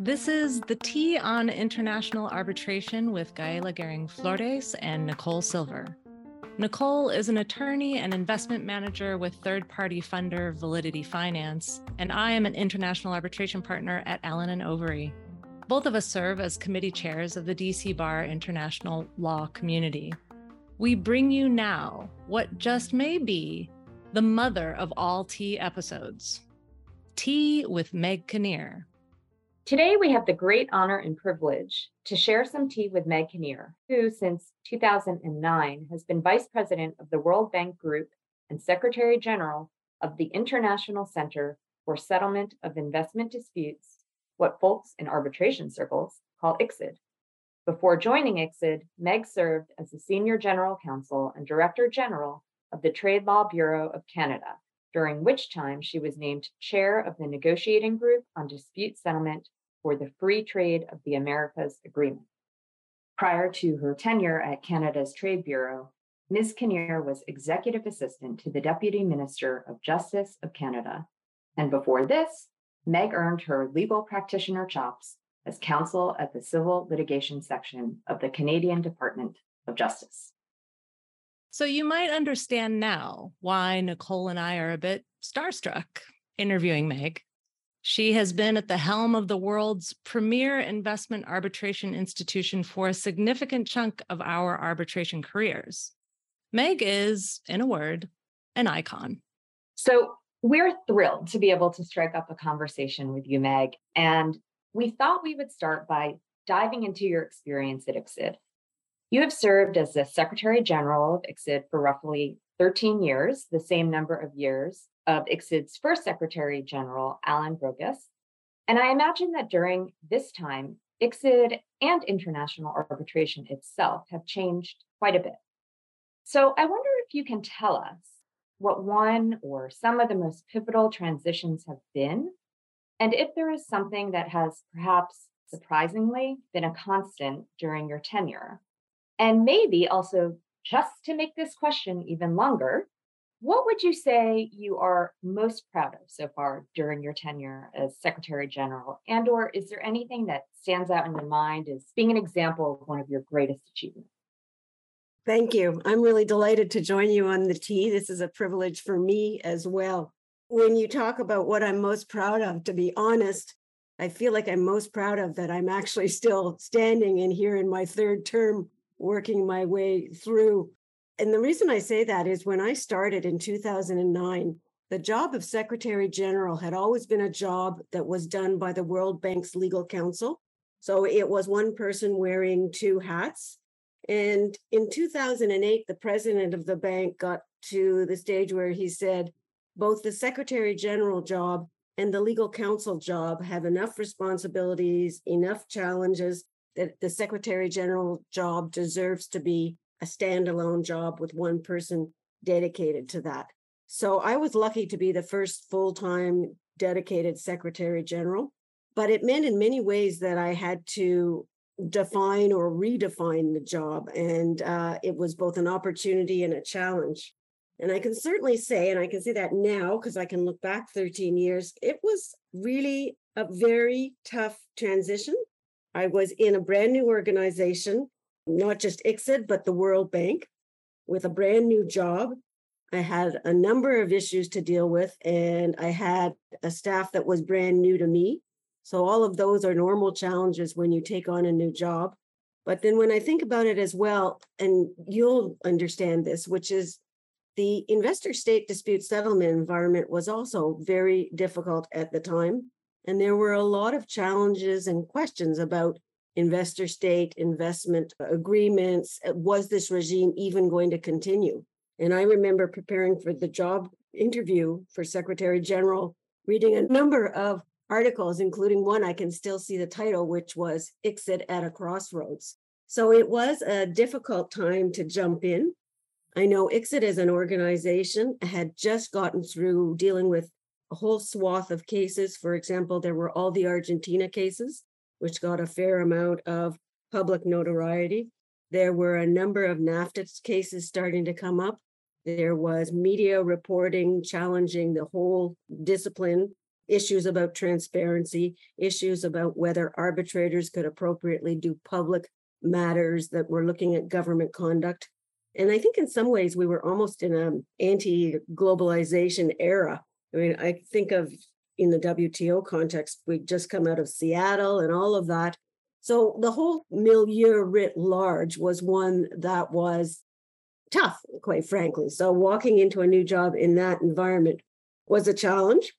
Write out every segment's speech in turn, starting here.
This is the Tea on International Arbitration with Gaela Gehring Flores and Nicole Silver. Nicole is an attorney and investment manager with third party funder Validity Finance, and I am an international arbitration partner at Allen and Overy. Both of us serve as committee chairs of the DC Bar International Law Community. We bring you now what just may be the mother of all tea episodes Tea with Meg Kinnear. Today, we have the great honor and privilege to share some tea with Meg Kinnear, who, since 2009, has been Vice President of the World Bank Group and Secretary General of the International Center for Settlement of Investment Disputes, what folks in arbitration circles call ICSID. Before joining ICSID, Meg served as the Senior General Counsel and Director General of the Trade Law Bureau of Canada, during which time she was named Chair of the Negotiating Group on Dispute Settlement for the Free Trade of the Americas Agreement. Prior to her tenure at Canada's Trade Bureau, Ms. Kinnear was Executive Assistant to the Deputy Minister of Justice of Canada. And before this, Meg earned her legal practitioner chops as counsel at the Civil Litigation Section of the Canadian Department of Justice. So you might understand now why Nicole and I are a bit starstruck interviewing Meg. She has been at the helm of the world's premier investment arbitration institution for a significant chunk of our arbitration careers. Meg is, in a word, an icon. So, we're thrilled to be able to strike up a conversation with you, Meg. And we thought we would start by diving into your experience at ICSID. You have served as the Secretary General of ICSID for roughly 13 years, the same number of years of ICSID's first Secretary General, Aron Broches. And I imagine that during this time, ICSID and international arbitration itself have changed quite a bit. So I wonder if you can tell us what one or some of the most pivotal transitions have been, and if there is something that has perhaps surprisingly been a constant during your tenure. And maybe also, just to make this question even longer, what would you say you are most proud of so far during your tenure as Secretary General? And or is there anything that stands out in your mind as being an example of one of your greatest achievements? Thank you. I'm really delighted to join you on the tea. This is a privilege for me as well. When you talk about what I'm most proud of, to be honest, I feel like I'm most proud of that I'm actually still standing in here in my third term, working my way through and the reason I say that is when I started in 2009, the job of Secretary General had always been a job that was done by the World Bank's legal counsel. So it was one person wearing two hats. And in 2008, the president of the bank got to the stage where he said both the Secretary General job and the legal counsel job have enough responsibilities, enough challenges that the Secretary General job deserves to be a standalone job with one person dedicated to that. So I was lucky to be the first full time dedicated secretary general, but it meant in many ways that I had to define or redefine the job. And uh, it was both an opportunity and a challenge. And I can certainly say, and I can say that now because I can look back 13 years, it was really a very tough transition. I was in a brand new organization not just ICSID, but the World Bank with a brand new job. I had a number of issues to deal with, and I had a staff that was brand new to me. So, all of those are normal challenges when you take on a new job. But then, when I think about it as well, and you'll understand this, which is the investor state dispute settlement environment was also very difficult at the time. And there were a lot of challenges and questions about investor state investment agreements. Uh, was this regime even going to continue? And I remember preparing for the job interview for Secretary General, reading a number of articles, including one I can still see the title, which was ICSID at a Crossroads. So it was a difficult time to jump in. I know ICSID as an organization had just gotten through dealing with a whole swath of cases. For example, there were all the Argentina cases which got a fair amount of public notoriety. There were a number of NAFTA cases starting to come up. There was media reporting challenging the whole discipline. issues about transparency, issues about whether arbitrators could appropriately do public matters that were looking at government conduct. And I think in some ways we were almost in an anti-globalization era. I mean, I think of in the WTO context, we'd just come out of Seattle and all of that. So the whole milieu writ large was one that was tough, quite frankly. So walking into a new job in that environment was a challenge.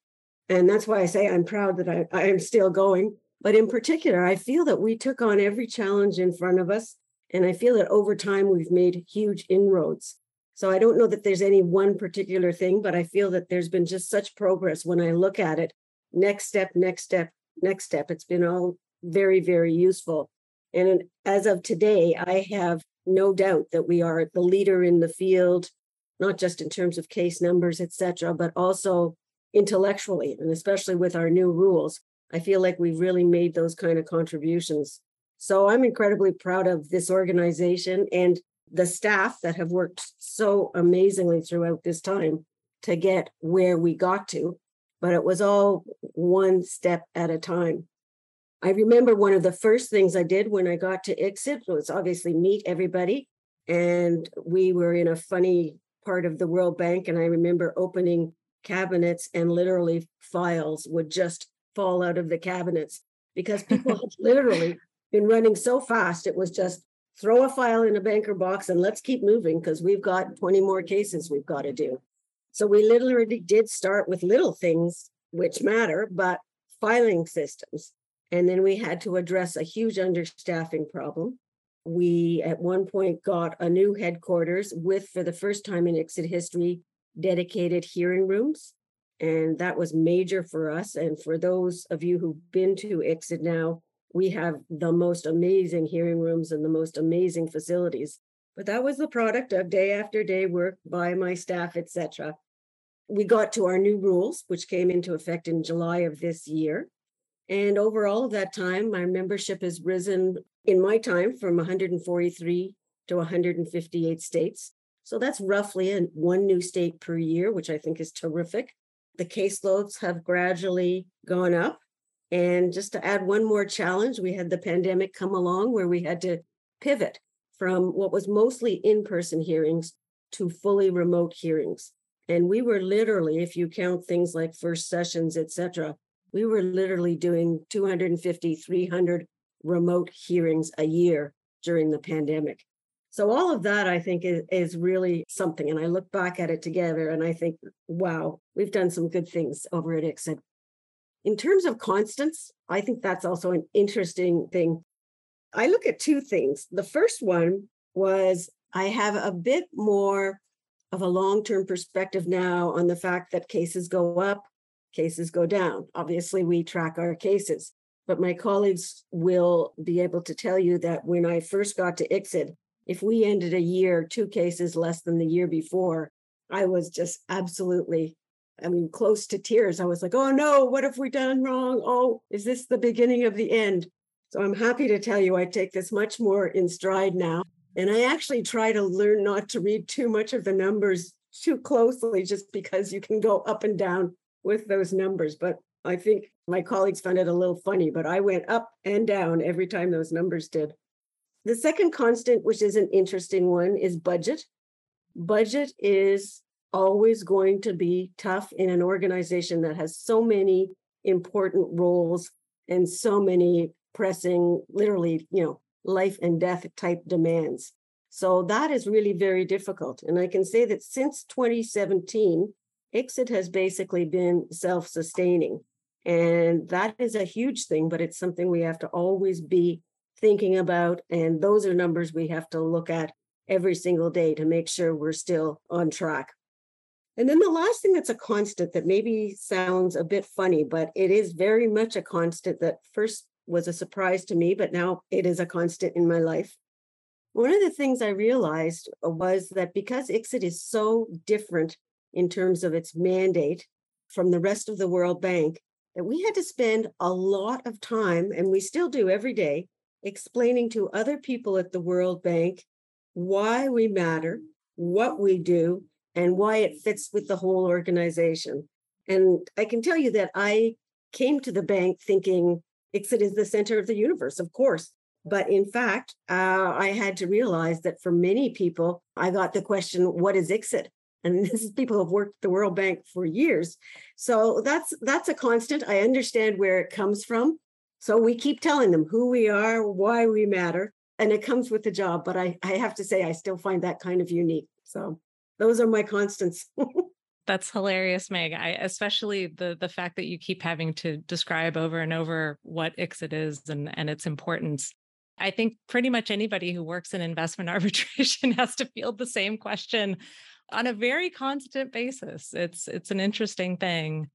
And that's why I say I'm proud that I, I am still going. But in particular, I feel that we took on every challenge in front of us. And I feel that over time, we've made huge inroads. So I don't know that there's any one particular thing, but I feel that there's been just such progress when I look at it. Next step, next step, next step. It's been all very, very useful. And as of today, I have no doubt that we are the leader in the field, not just in terms of case numbers, et cetera, but also intellectually, and especially with our new rules. I feel like we've really made those kind of contributions. So I'm incredibly proud of this organization and the staff that have worked so amazingly throughout this time to get where we got to. But it was all one step at a time. I remember one of the first things I did when I got to ICSID was obviously meet everybody. And we were in a funny part of the World Bank. And I remember opening cabinets and literally files would just fall out of the cabinets because people had literally been running so fast. It was just throw a file in a banker box and let's keep moving because we've got 20 more cases we've got to do. So we literally did start with little things which matter, but filing systems and then we had to address a huge understaffing problem. We at one point got a new headquarters with, for the first time in ICSID history, dedicated hearing rooms. And that was major for us. And for those of you who've been to ICSID now, we have the most amazing hearing rooms and the most amazing facilities. But that was the product of day after day work by my staff, etc. We got to our new rules, which came into effect in July of this year. And over all of that time, my membership has risen in my time from 143 to 158 states. So that's roughly a, one new state per year, which I think is terrific. The caseloads have gradually gone up. And just to add one more challenge, we had the pandemic come along where we had to pivot from what was mostly in person hearings to fully remote hearings. And we were literally, if you count things like first sessions, et cetera, we were literally doing 250, 300 remote hearings a year during the pandemic. So all of that, I think, is, is really something. And I look back at it together and I think, wow, we've done some good things over at ICSID. In terms of constants, I think that's also an interesting thing. I look at two things. The first one was I have a bit more of a long term perspective now on the fact that cases go up cases go down. Obviously, we track our cases, but my colleagues will be able to tell you that when I first got to ICSID, if we ended a year two cases less than the year before, I was just absolutely, I mean, close to tears. I was like, oh no, what have we done wrong? Oh, is this the beginning of the end? So I'm happy to tell you I take this much more in stride now. And I actually try to learn not to read too much of the numbers too closely, just because you can go up and down with those numbers, but I think my colleagues found it a little funny, but I went up and down every time those numbers did. The second constant, which is an interesting one, is budget. Budget is always going to be tough in an organization that has so many important roles and so many pressing, literally, you know, life and death type demands. So that is really very difficult. And I can say that since 2017, ICSID has basically been self sustaining. And that is a huge thing, but it's something we have to always be thinking about. And those are numbers we have to look at every single day to make sure we're still on track. And then the last thing that's a constant that maybe sounds a bit funny, but it is very much a constant that first was a surprise to me, but now it is a constant in my life. One of the things I realized uh, was that because ICSID is so different in terms of its mandate from the rest of the World Bank that we had to spend a lot of time, and we still do every day, explaining to other people at the World Bank why we matter, what we do, and why it fits with the whole organization. And I can tell you that I came to the bank thinking ICSID is the center of the universe, of course. But in fact, uh, I had to realize that for many people, I got the question, what is ICSID? And this is people who've worked at the World Bank for years. So that's that's a constant. I understand where it comes from. So we keep telling them who we are, why we matter, and it comes with the job. But I, I have to say, I still find that kind of unique. So those are my constants. That's hilarious, Meg. I especially the the fact that you keep having to describe over and over what ICSID is and, and its importance. I think pretty much anybody who works in investment arbitration has to field the same question on a very constant basis. It's it's an interesting thing.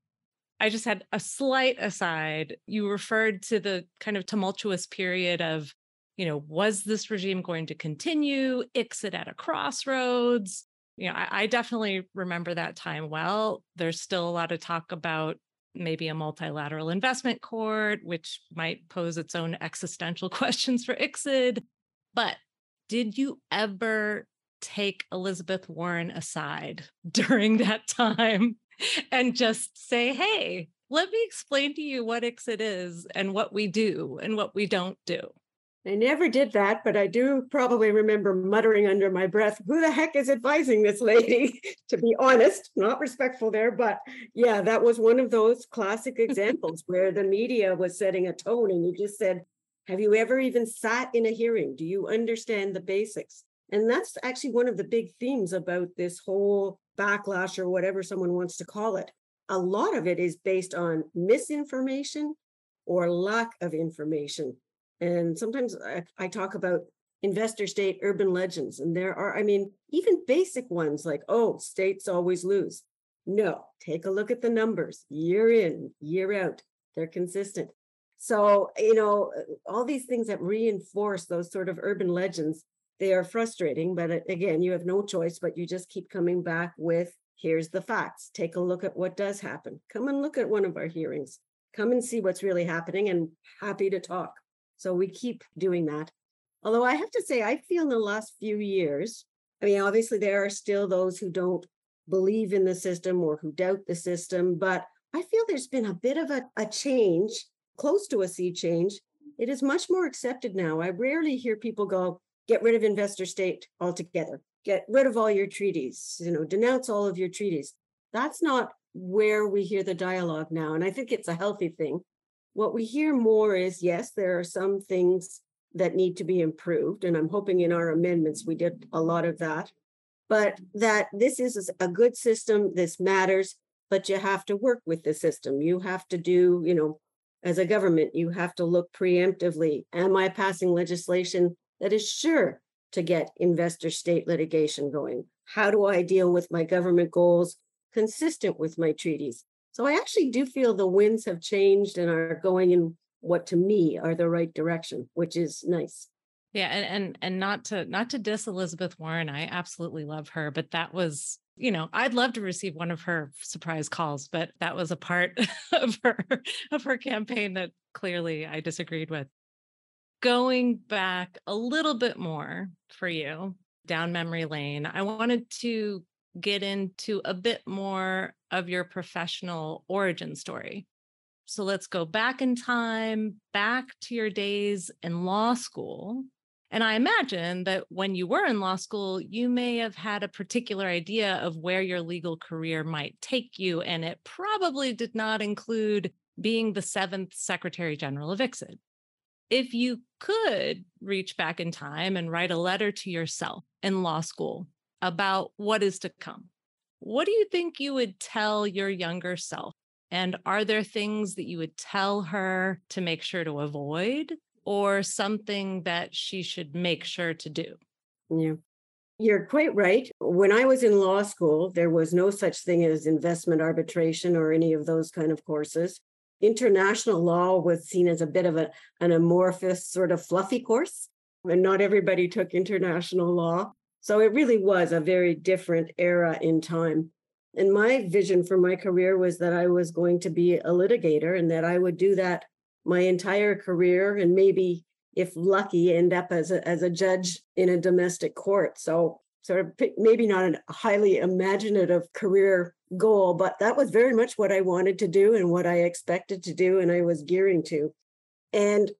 I just had a slight aside. You referred to the kind of tumultuous period of, you know, was this regime going to continue? ICSID at a crossroads you know, I, I definitely remember that time well. There's still a lot of talk about maybe a multilateral investment court, which might pose its own existential questions for ICSID. But did you ever take Elizabeth Warren aside during that time and just say, hey, let me explain to you what ICSID is and what we do and what we don't do? I never did that, but I do probably remember muttering under my breath, who the heck is advising this lady? to be honest, not respectful there, but yeah, that was one of those classic examples where the media was setting a tone and you just said, Have you ever even sat in a hearing? Do you understand the basics? And that's actually one of the big themes about this whole backlash or whatever someone wants to call it. A lot of it is based on misinformation or lack of information and sometimes I, I talk about investor state urban legends. And there are, I mean, even basic ones like, oh, states always lose. No, take a look at the numbers year in, year out. They're consistent. So, you know, all these things that reinforce those sort of urban legends, they are frustrating. But again, you have no choice, but you just keep coming back with here's the facts. Take a look at what does happen. Come and look at one of our hearings. Come and see what's really happening and happy to talk. So we keep doing that. Although I have to say, I feel in the last few years, I mean, obviously there are still those who don't believe in the system or who doubt the system, but I feel there's been a bit of a, a change, close to a sea change. It is much more accepted now. I rarely hear people go, get rid of investor state altogether, get rid of all your treaties, you know, denounce all of your treaties. That's not where we hear the dialogue now. And I think it's a healthy thing what we hear more is yes, there are some things that need to be improved. And I'm hoping in our amendments we did a lot of that. But that this is a good system, this matters, but you have to work with the system. You have to do, you know, as a government, you have to look preemptively. Am I passing legislation that is sure to get investor state litigation going? How do I deal with my government goals consistent with my treaties? So I actually do feel the winds have changed and are going in what to me are the right direction, which is nice. Yeah, and and and not to not to diss Elizabeth Warren, I absolutely love her, but that was you know i'd love to receive one of her surprise calls but that was a part of her of her campaign that clearly i disagreed with going back a little bit more for you down memory lane i wanted to get into a bit more of your professional origin story. So let's go back in time, back to your days in law school. And I imagine that when you were in law school, you may have had a particular idea of where your legal career might take you. And it probably did not include being the seventh Secretary General of ICSID. If you could reach back in time and write a letter to yourself in law school, about what is to come. What do you think you would tell your younger self? And are there things that you would tell her to make sure to avoid or something that she should make sure to do? Yeah. You're quite right. When I was in law school, there was no such thing as investment arbitration or any of those kind of courses. International law was seen as a bit of a, an amorphous, sort of fluffy course, and not everybody took international law. So it really was a very different era in time. And my vision for my career was that I was going to be a litigator and that I would do that my entire career and maybe, if lucky, end up as a, as a judge in a domestic court. So, sort of maybe not a highly imaginative career goal, but that was very much what I wanted to do and what I expected to do, and I was gearing to. And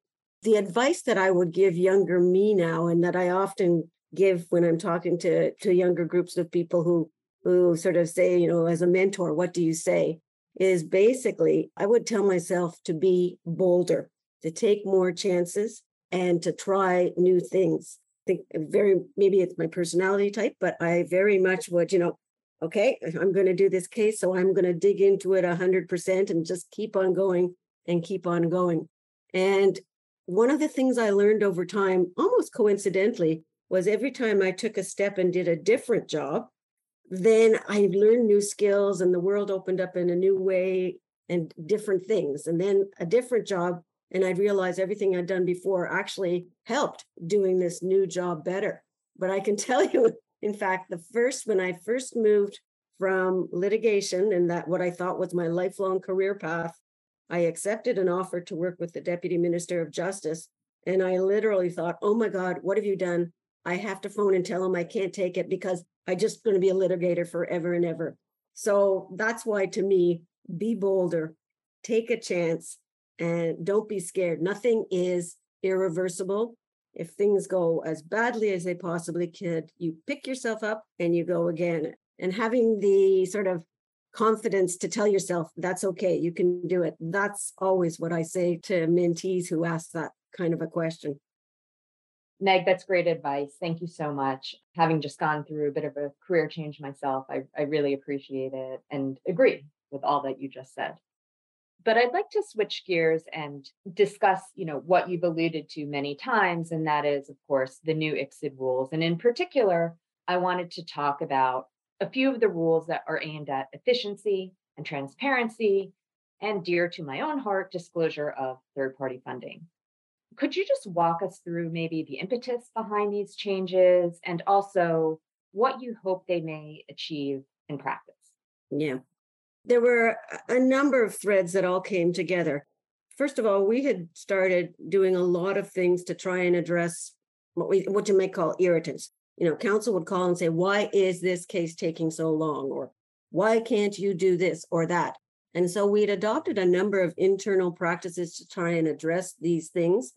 the advice that I would give younger me now, and that I often give when I'm talking to, to younger groups of people who who sort of say, you know, as a mentor, what do you say? Is basically, I would tell myself to be bolder, to take more chances, and to try new things. I think very maybe it's my personality type, but I very much would, you know, okay, I'm going to do this case, so I'm going to dig into it 100% and just keep on going and keep on going. And one of the things I learned over time, almost coincidentally, was every time I took a step and did a different job, then I learned new skills and the world opened up in a new way and different things. And then a different job, and I'd realize everything I'd done before actually helped doing this new job better. But I can tell you, in fact, the first, when I first moved from litigation and that what I thought was my lifelong career path, I accepted an offer to work with the Deputy Minister of Justice. And I literally thought, oh my God, what have you done? I have to phone and tell him I can't take it because I just going to be a litigator forever and ever. So that's why to me, be bolder, take a chance, and don't be scared. Nothing is irreversible. If things go as badly as they possibly could, you pick yourself up and you go again. And having the sort of confidence to tell yourself that's okay, you can do it. That's always what I say to mentees who ask that kind of a question. Meg, that's great advice. Thank you so much. Having just gone through a bit of a career change myself, I, I really appreciate it and agree with all that you just said. But I'd like to switch gears and discuss, you know, what you've alluded to many times, and that is, of course, the new ICSID rules. And in particular, I wanted to talk about a few of the rules that are aimed at efficiency and transparency and dear to my own heart, disclosure of third party funding. Could you just walk us through maybe the impetus behind these changes and also what you hope they may achieve in practice? Yeah. There were a number of threads that all came together. First of all, we had started doing a lot of things to try and address what we what you may call irritants. You know, counsel would call and say, "Why is this case taking so long?" or "Why can't you do this or that?" And so we'd adopted a number of internal practices to try and address these things.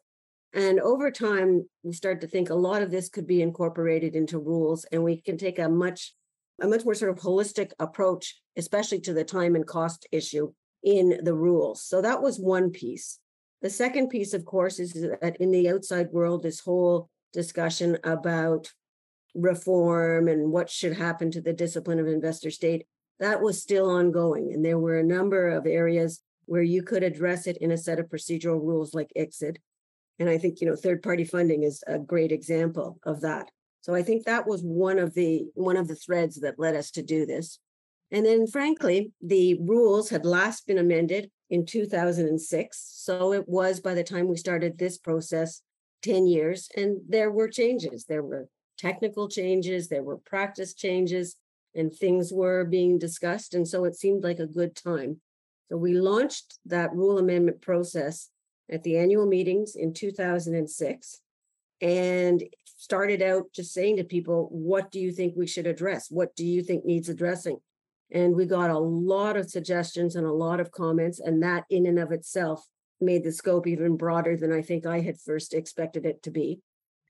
And over time, we start to think a lot of this could be incorporated into rules, and we can take a much a much more sort of holistic approach, especially to the time and cost issue in the rules. So that was one piece. The second piece, of course, is that in the outside world, this whole discussion about reform and what should happen to the discipline of investor state, that was still ongoing. And there were a number of areas where you could address it in a set of procedural rules like ICSID. And I think, you know, third party funding is a great example of that. So I think that was one of the one of the threads that led us to do this. And then frankly, the rules had last been amended in 2006. So it was by the time we started this process 10 years and there were changes. There were technical changes, there were practice changes and things were being discussed and so it seemed like a good time. So we launched that rule amendment process at the annual meetings in 2006 and started out just saying to people, What do you think we should address? What do you think needs addressing? And we got a lot of suggestions and a lot of comments, and that in and of itself made the scope even broader than I think I had first expected it to be.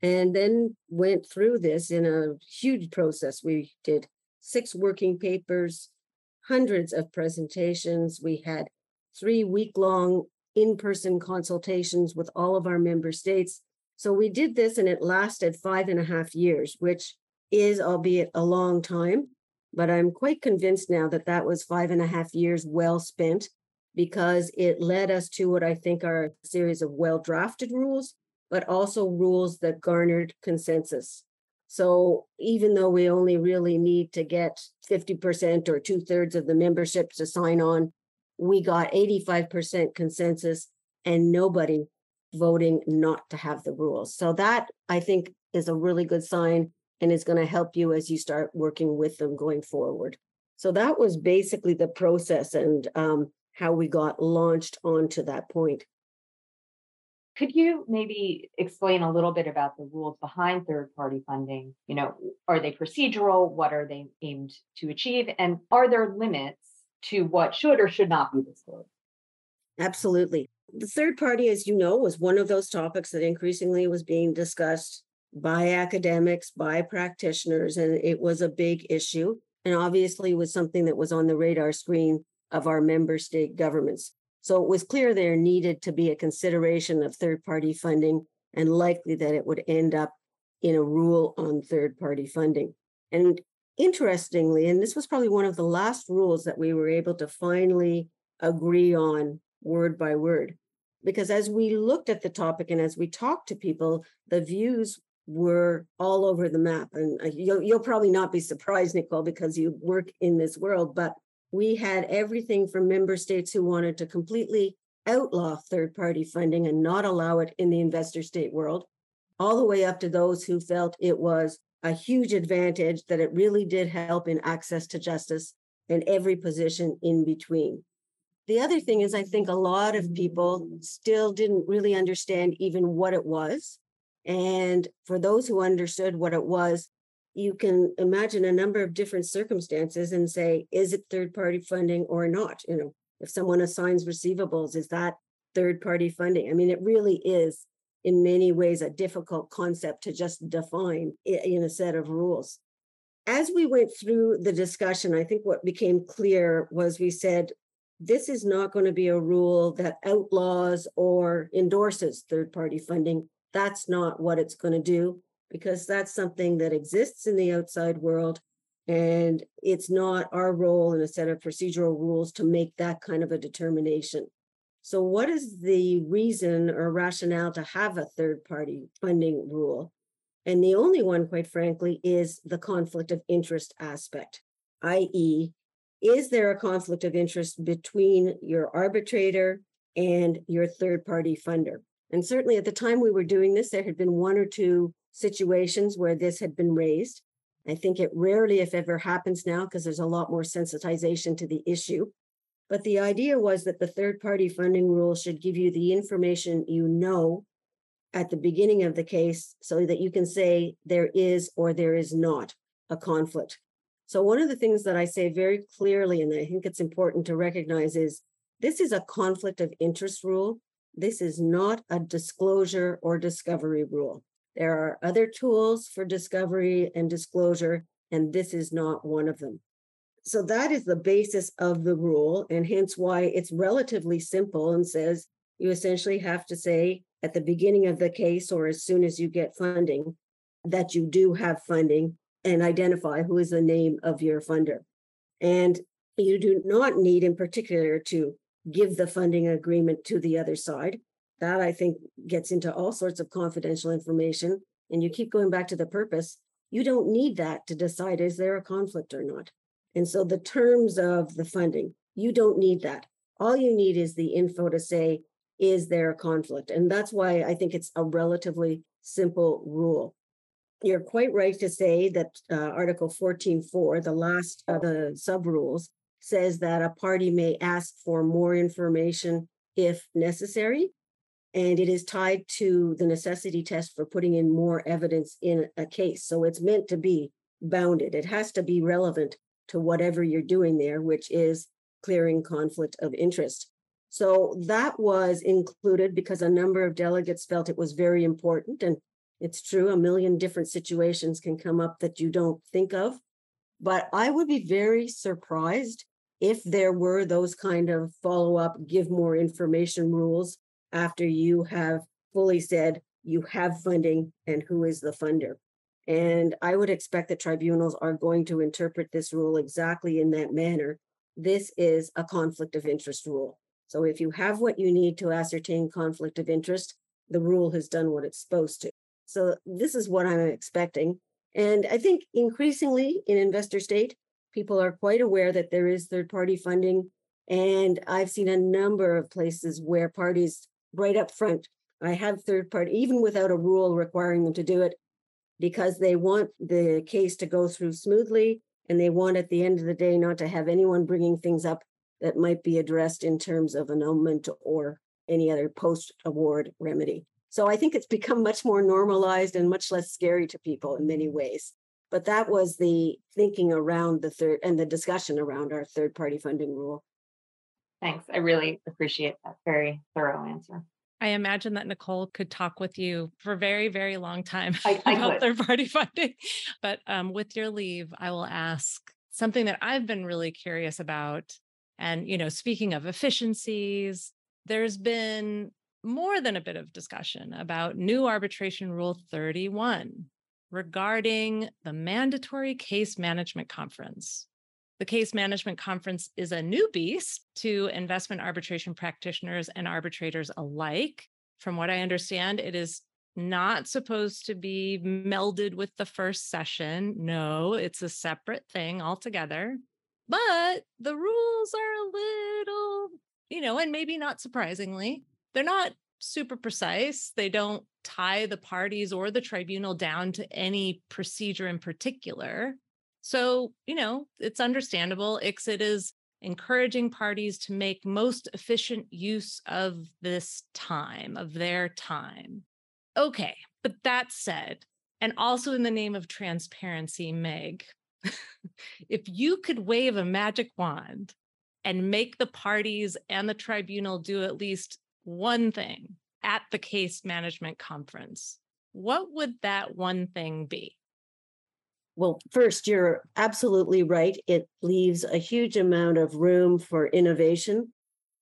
And then went through this in a huge process. We did six working papers, hundreds of presentations. We had three week long in person consultations with all of our member states. So we did this and it lasted five and a half years, which is, albeit a long time. But I'm quite convinced now that that was five and a half years well spent because it led us to what I think are a series of well drafted rules, but also rules that garnered consensus. So even though we only really need to get 50% or two thirds of the membership to sign on we got 85% consensus and nobody voting not to have the rules. So that I think is a really good sign and is going to help you as you start working with them going forward. So that was basically the process and um, how we got launched onto that point. Could you maybe explain a little bit about the rules behind third party funding? You know, are they procedural? What are they aimed to achieve? And are there limits to what should or should not be disclosed? Absolutely. The third party, as you know, was one of those topics that increasingly was being discussed by academics, by practitioners, and it was a big issue. And obviously was something that was on the radar screen of our member state governments. So it was clear there needed to be a consideration of third party funding and likely that it would end up in a rule on third party funding. And interestingly, and this was probably one of the last rules that we were able to finally agree on word by word. Because as we looked at the topic and as we talked to people, the views were all over the map. And uh, you'll, you'll probably not be surprised, Nicole, because you work in this world, but we had everything from member states who wanted to completely outlaw third party funding and not allow it in the investor state world, all the way up to those who felt it was a huge advantage, that it really did help in access to justice and every position in between. The other thing is, I think a lot of people still didn't really understand even what it was. And for those who understood what it was, you can imagine a number of different circumstances and say, is it third party funding or not? You know, if someone assigns receivables, is that third party funding? I mean, it really is in many ways a difficult concept to just define in a set of rules. As we went through the discussion, I think what became clear was we said, this is not going to be a rule that outlaws or endorses third party funding. That's not what it's going to do because that's something that exists in the outside world. And it's not our role in a set of procedural rules to make that kind of a determination. So, what is the reason or rationale to have a third party funding rule? And the only one, quite frankly, is the conflict of interest aspect, i.e., is there a conflict of interest between your arbitrator and your third party funder? And certainly at the time we were doing this, there had been one or two situations where this had been raised. I think it rarely, if ever, happens now because there's a lot more sensitization to the issue. But the idea was that the third party funding rule should give you the information you know at the beginning of the case so that you can say there is or there is not a conflict. So, one of the things that I say very clearly, and I think it's important to recognize, is this is a conflict of interest rule. This is not a disclosure or discovery rule. There are other tools for discovery and disclosure, and this is not one of them. So that is the basis of the rule, and hence why it's relatively simple and says you essentially have to say at the beginning of the case or as soon as you get funding that you do have funding and identify who is the name of your funder. And you do not need, in particular, to give the funding agreement to the other side. That I think gets into all sorts of confidential information. And you keep going back to the purpose. You don't need that to decide is there a conflict or not. And so the terms of the funding, you don't need that. All you need is the info to say, is there a conflict? And that's why I think it's a relatively simple rule. You're quite right to say that uh, Article 14.4, the last of the sub rules, says that a party may ask for more information if necessary and it is tied to the necessity test for putting in more evidence in a case. So it's meant to be bounded. It has to be relevant to whatever you're doing there, which is clearing conflict of interest. So that was included because a number of delegates felt it was very important. And it's true, a million different situations can come up that you don't think of. But I would be very surprised if there were those kind of follow up, give more information rules after you have fully said you have funding and who is the funder. And I would expect that tribunals are going to interpret this rule exactly in that manner. This is a conflict of interest rule. So if you have what you need to ascertain conflict of interest, the rule has done what it's supposed to. So this is what I'm expecting. And I think increasingly in investor state, people are quite aware that there is third party funding. And I've seen a number of places where parties right up front. I have third party, even without a rule requiring them to do it, because they want the case to go through smoothly and they want at the end of the day not to have anyone bringing things up that might be addressed in terms of annulment or any other post award remedy. So I think it's become much more normalized and much less scary to people in many ways. But that was the thinking around the third and the discussion around our third party funding rule. Thanks. I really appreciate that very thorough answer. I imagine that Nicole could talk with you for a very, very long time I, I about third party funding. But um, with your leave, I will ask something that I've been really curious about. And, you know, speaking of efficiencies, there's been more than a bit of discussion about new arbitration rule 31 regarding the mandatory case management conference. The case management conference is a new beast to investment arbitration practitioners and arbitrators alike. From what I understand, it is not supposed to be melded with the first session. No, it's a separate thing altogether. But the rules are a little, you know, and maybe not surprisingly, they're not super precise. They don't tie the parties or the tribunal down to any procedure in particular. So, you know, it's understandable. ICSID is encouraging parties to make most efficient use of this time, of their time. Okay, but that said, and also in the name of transparency, Meg, if you could wave a magic wand and make the parties and the tribunal do at least one thing at the case management conference, what would that one thing be? Well, first, you're absolutely right. It leaves a huge amount of room for innovation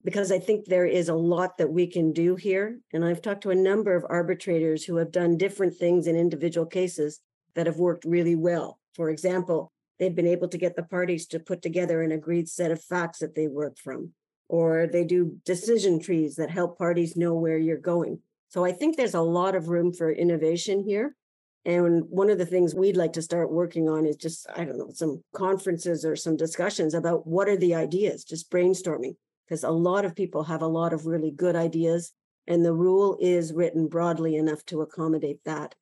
because I think there is a lot that we can do here. And I've talked to a number of arbitrators who have done different things in individual cases that have worked really well. For example, they've been able to get the parties to put together an agreed set of facts that they work from, or they do decision trees that help parties know where you're going. So I think there's a lot of room for innovation here. And one of the things we'd like to start working on is just, I don't know, some conferences or some discussions about what are the ideas, just brainstorming, because a lot of people have a lot of really good ideas. And the rule is written broadly enough to accommodate that.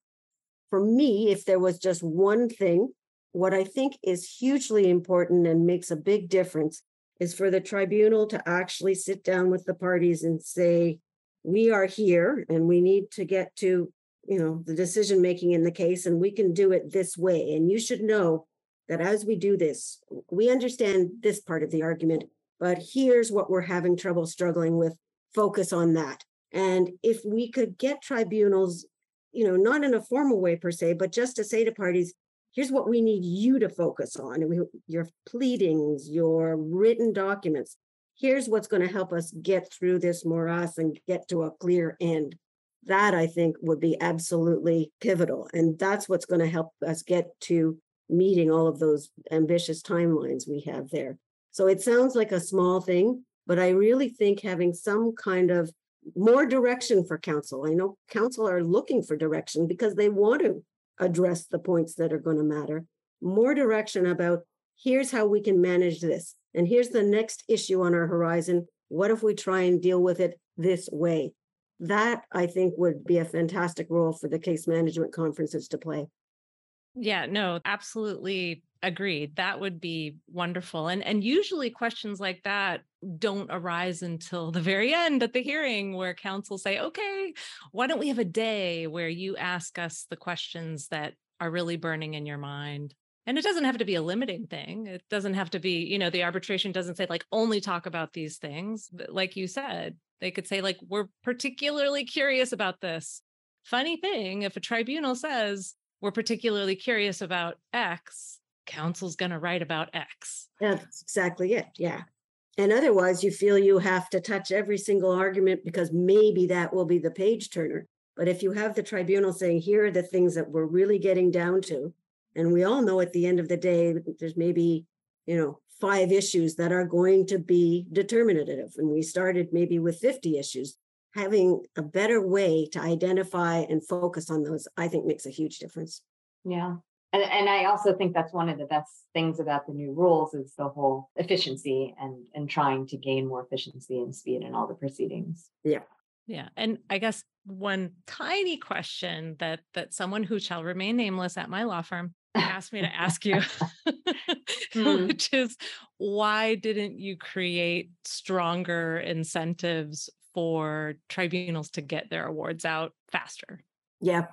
For me, if there was just one thing, what I think is hugely important and makes a big difference is for the tribunal to actually sit down with the parties and say, we are here and we need to get to you know the decision making in the case and we can do it this way. And you should know that as we do this we understand this part of the argument but here's what we're having trouble struggling with. Focus on that. And if we could get tribunals you know not in a formal way per se but just to say to parties here's what we need you to focus on your pleadings your written documents here's what's going to help us get through this morass and get to a clear end that I think would be absolutely pivotal. And that's what's going to help us get to meeting all of those ambitious timelines we have there. So it sounds like a small thing, but I really think having some kind of more direction for counsel. I know counsel are looking for direction because they want to address the points that are going to matter. More direction about here's how we can manage this. And here's the next issue on our horizon. What if we try and deal with it this way? That I think would be a fantastic role for the case management conferences to play. Yeah, no, absolutely agreed. That would be wonderful. And and usually questions like that don't arise until the very end at the hearing where counsel say, "Okay, why don't we have a day where you ask us the questions that are really burning in your mind?" And it doesn't have to be a limiting thing. It doesn't have to be, you know, the arbitration doesn't say like only talk about these things. But like you said, they could say, like, we're particularly curious about this. Funny thing, if a tribunal says we're particularly curious about X, counsel's going to write about X. That's exactly it. Yeah. And otherwise, you feel you have to touch every single argument because maybe that will be the page turner. But if you have the tribunal saying, here are the things that we're really getting down to, and we all know at the end of the day, there's maybe, you know, five issues that are going to be determinative. And we started maybe with 50 issues. Having a better way to identify and focus on those, I think makes a huge difference. Yeah. And, and I also think that's one of the best things about the new rules is the whole efficiency and and trying to gain more efficiency and speed in all the proceedings. Yeah. Yeah. And I guess one tiny question that that someone who shall remain nameless at my law firm asked me to ask you, mm. which is why didn't you create stronger incentives for tribunals to get their awards out faster? Yeah,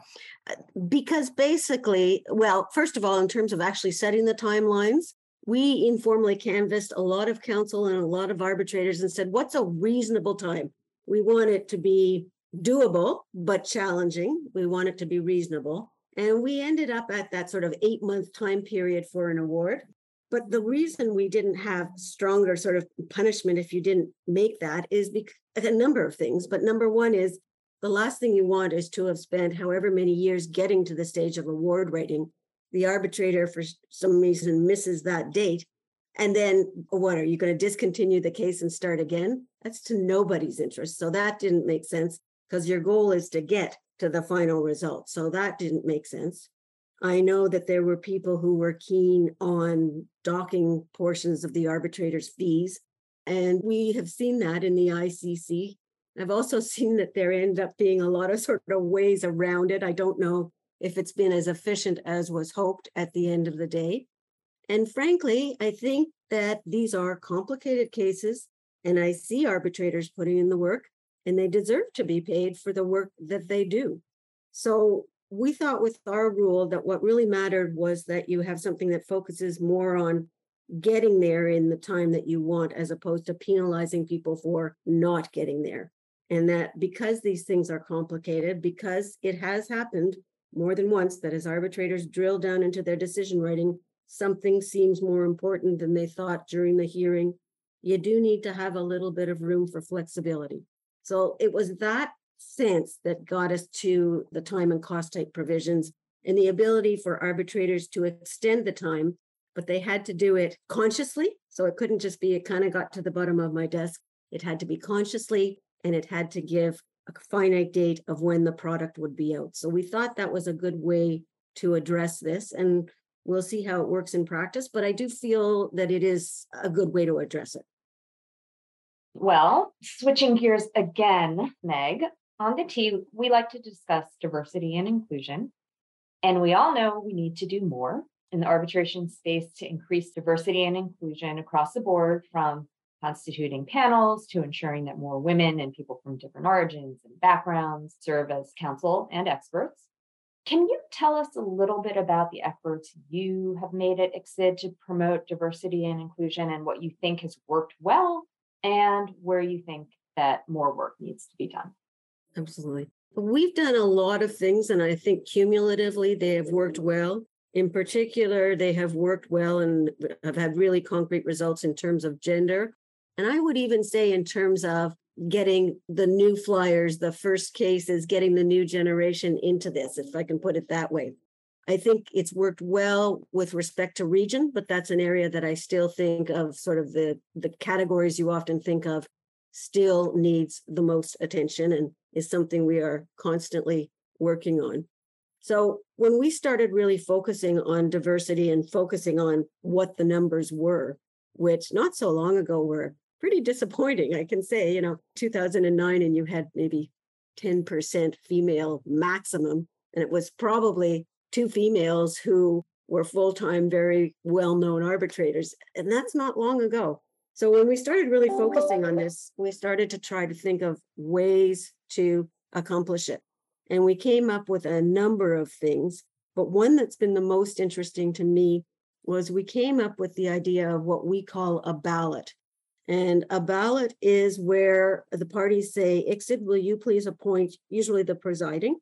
uh, because basically, well, first of all, in terms of actually setting the timelines, we informally canvassed a lot of counsel and a lot of arbitrators and said, what's a reasonable time? We want it to be doable, but challenging. We want it to be reasonable. And we ended up at that sort of eight month time period for an award. But the reason we didn't have stronger sort of punishment if you didn't make that is because a number of things. But number one is the last thing you want is to have spent however many years getting to the stage of award writing. The arbitrator, for some reason, misses that date. And then what are you going to discontinue the case and start again? That's to nobody's interest. So that didn't make sense because your goal is to get to the final result. So that didn't make sense. I know that there were people who were keen on docking portions of the arbitrator's fees. And we have seen that in the ICC. I've also seen that there end up being a lot of sort of ways around it. I don't know if it's been as efficient as was hoped at the end of the day. And frankly, I think that these are complicated cases, and I see arbitrators putting in the work, and they deserve to be paid for the work that they do. So we thought with our rule that what really mattered was that you have something that focuses more on getting there in the time that you want as opposed to penalizing people for not getting there and that because these things are complicated because it has happened more than once that as arbitrators drill down into their decision writing something seems more important than they thought during the hearing you do need to have a little bit of room for flexibility so it was that sense that got us to the time and cost type provisions and the ability for arbitrators to extend the time, but they had to do it consciously. So it couldn't just be, it kind of got to the bottom of my desk. It had to be consciously and it had to give a finite date of when the product would be out. So we thought that was a good way to address this. And we'll see how it works in practice. But I do feel that it is a good way to address it. Well, switching gears again, Meg, on the T, we like to discuss diversity and inclusion. And we all know we need to do more in the arbitration space to increase diversity and inclusion across the board from constituting panels to ensuring that more women and people from different origins and backgrounds serve as counsel and experts. Can you tell us a little bit about the efforts you have made at ICSID to promote diversity and inclusion and what you think has worked well and where you think that more work needs to be done? Absolutely. We've done a lot of things, and I think cumulatively they have worked well. In particular, they have worked well and have had really concrete results in terms of gender. And I would even say, in terms of getting the new flyers, the first cases, getting the new generation into this, if I can put it that way. I think it's worked well with respect to region, but that's an area that I still think of sort of the the categories you often think of still needs the most attention and is something we are constantly working on. So, when we started really focusing on diversity and focusing on what the numbers were, which not so long ago were pretty disappointing, I can say, you know, 2009, and you had maybe 10% female maximum. And it was probably two females who were full time, very well known arbitrators. And that's not long ago. So when we started really focusing on this, we started to try to think of ways to accomplish it. And we came up with a number of things. But one that's been the most interesting to me was we came up with the idea of what we call a ballot. And a ballot is where the parties say, ICSID, will you please appoint usually the presiding?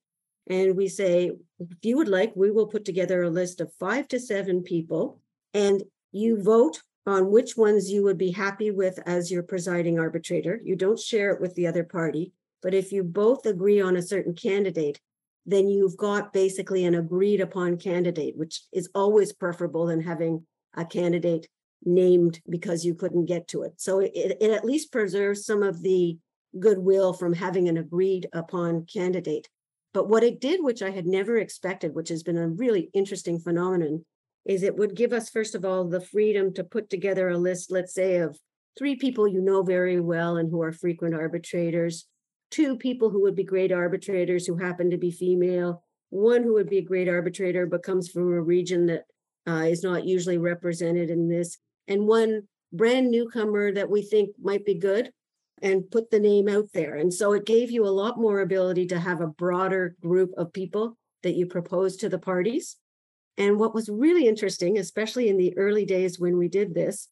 And we say, if you would like, we will put together a list of five to seven people, and you vote on which ones you would be happy with as your presiding arbitrator. You don't share it with the other party, but if you both agree on a certain candidate, then you've got basically an agreed upon candidate, which is always preferable than having a candidate named because you couldn't get to it. So it, it at least preserves some of the goodwill from having an agreed upon candidate. But what it did, which I had never expected, which has been a really interesting phenomenon, is it would give us, first of all, the freedom to put together a list, let's say, of three people you know very well and who are frequent arbitrators, two people who would be great arbitrators who happen to be female, one who would be a great arbitrator but comes from a region that uh, is not usually represented in this, and one brand newcomer that we think might be good. And put the name out there. And so it gave you a lot more ability to have a broader group of people that you proposed to the parties. And what was really interesting, especially in the early days when we did this,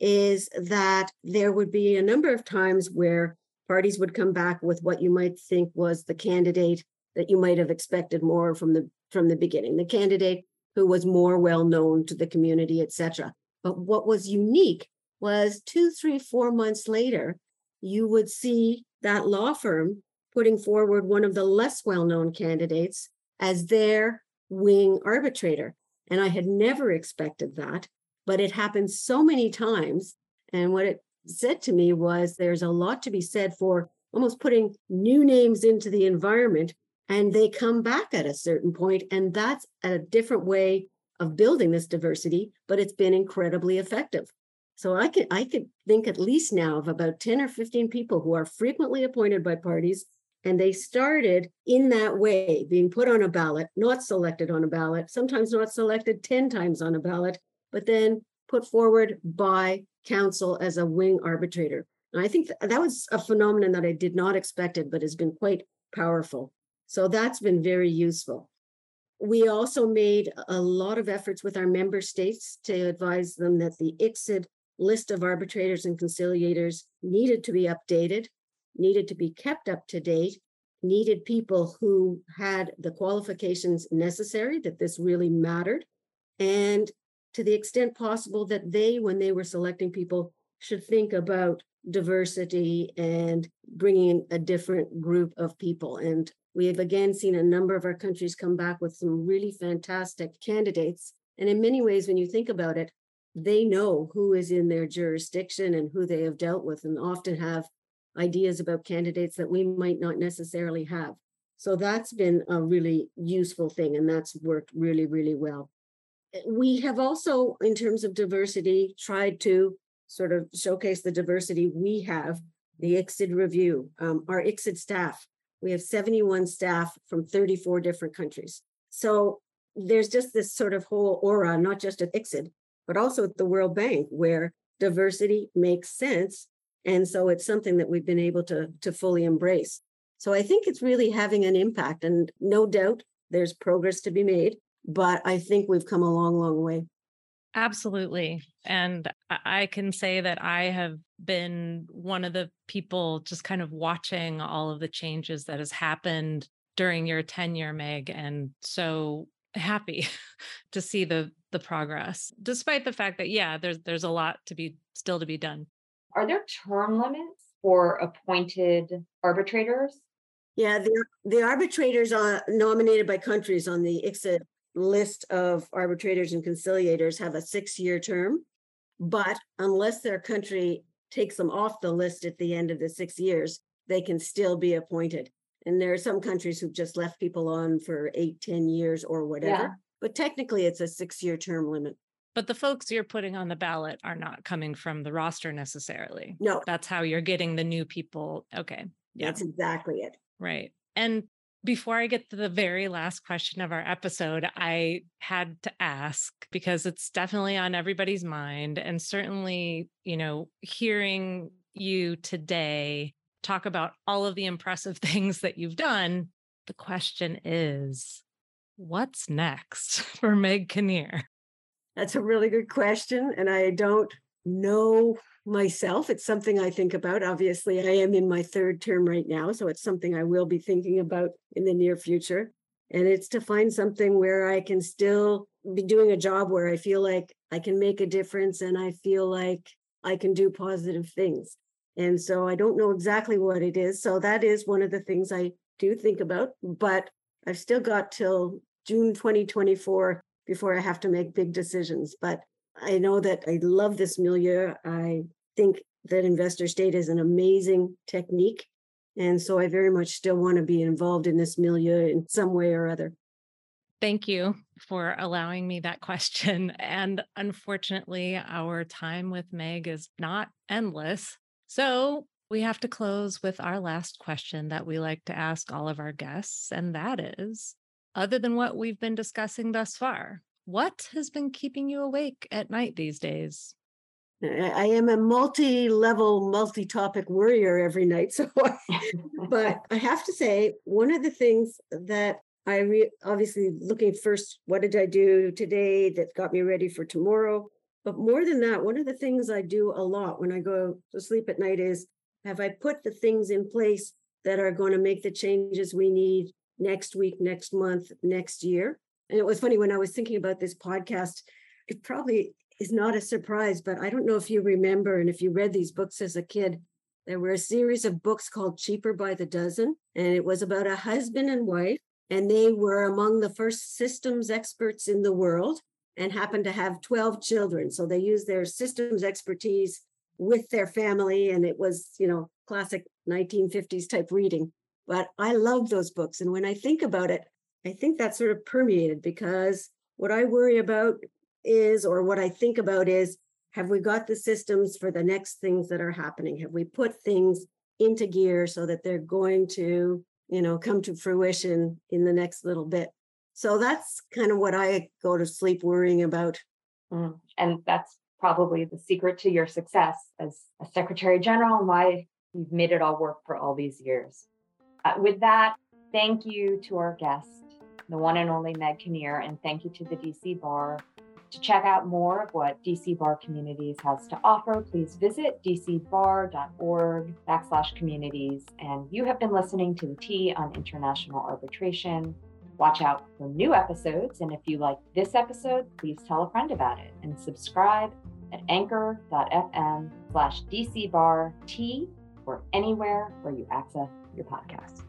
is that there would be a number of times where parties would come back with what you might think was the candidate that you might have expected more from the from the beginning the candidate who was more well known to the community etc but what was unique was two three four months later you would see that law firm putting forward one of the less well known candidates as their wing arbitrator. And i had never expected that but it happened so many times. And what it said to me was there's a lot to be said for almost putting new names into the environment and they come back at a certain point and that's a different way of building this diversity but it's been incredibly effective so i could i could think at least now of about 10 or 15 people who are frequently appointed by parties and they started in that way being put on a ballot not selected on a ballot sometimes not selected 10 times on a ballot but then put forward by counsel as a wing arbitrator. And I think that was a phenomenon that I did not expect it, but has been quite powerful. So that's been very useful. We also made a lot of efforts with our member states to advise them that the ICSID list of arbitrators and conciliators needed to be updated, needed to be kept up to date, needed people who had the qualifications necessary, that this really mattered, and to the extent possible that they, when they were selecting people, should think about diversity and bringing a different group of people. And we have again seen a number of our countries come back with some really fantastic candidates. And in many ways, when you think about it, they know who is in their jurisdiction and who they have dealt with, and often have ideas about candidates that we might not necessarily have. So that's been a really useful thing, and that's worked really, really well we have also, in terms of diversity, tried to sort of showcase the diversity we have. The ICSID review, um, our ICSID staff, we have 71 staff from 34 different countries. So there's just this sort of whole aura, not just at ICSID, but also at the World Bank, where diversity makes sense. And so it's something that we've been able to, to fully embrace. So I think it's really having an impact. And no doubt there's progress to be made but I think we've come a long, long way. Absolutely. And I can say that I have been one of the people just kind of watching all of the changes that has happened during your tenure, Meg. And so happy to see the the progress, despite the fact that yeah, there's there's a lot to be still to be done. Are there term limits for appointed arbitrators? Yeah, the, the arbitrators are nominated by countries on the ICSID list of arbitrators and conciliators have a six year term, but unless their country takes them off the list at the end of the six years, they can still be appointed. And there are some countries who've just left people on for eight, ten years or whatever. But technically, it's a six year term limit. But the folks you're putting on the ballot are not coming from the roster necessarily. No. That's how you're getting the new people. Okay. Yeah. That's exactly it. Right. And before I get to the very last question of our episode, I had to ask because it's definitely on everybody's mind. And certainly, you know, hearing you today talk about all of the impressive things that you've done, the question is what's next for Meg Kinnear? That's a really good question. And I don't know myself. It's something I think about. Obviously, I am in my third term right now, so it's something I will be thinking about in the near future. And it's to find something where I can still be doing a job where I feel like I can make a difference and I feel like I can do positive things. And so I don't know exactly what it is. So that is one of the things I do think about, but I've still got till June 2024 before I have to make big decisions. But I know that I love this milieu. I think that investor state is an amazing technique. And so I very much still want to be involved in this milieu in some way or other. Thank you for allowing me that question. And unfortunately, our time with Meg is not endless. So we have to close with our last question that we like to ask all of our guests. And that is other than what we've been discussing thus far, what has been keeping you awake at night these days? I am a multi-level, multi-topic worrier every night. So, but I have to say, one of the things that I re- obviously looking first, what did I do today that got me ready for tomorrow? But more than that, one of the things I do a lot when I go to sleep at night is have I put the things in place that are going to make the changes we need next week, next month, next year? And it was funny when I was thinking about this podcast, it probably is not a surprise, but I don't know if you remember and if you read these books as a kid. There were a series of books called Cheaper by the Dozen, and it was about a husband and wife, and they were among the first systems experts in the world and happened to have 12 children. So they used their systems expertise with their family, and it was, you know, classic 1950s type reading. But I love those books. And when I think about it, I think that sort of permeated because what I worry about is, or what I think about is, have we got the systems for the next things that are happening? Have we put things into gear so that they're going to, you know, come to fruition in the next little bit? So that's kind of what I go to sleep worrying about. Mm. And that's probably the secret to your success as a secretary general and why you've made it all work for all these years. Uh, with that, thank you to our guest, the one and only Meg Kinnear, and thank you to the DC Bar to check out more of what DC Bar Communities has to offer, please visit dcbar.org backslash communities. And you have been listening to the T on International Arbitration. Watch out for new episodes. And if you like this episode, please tell a friend about it and subscribe at anchor.fm slash dcbart or anywhere where you access your podcast.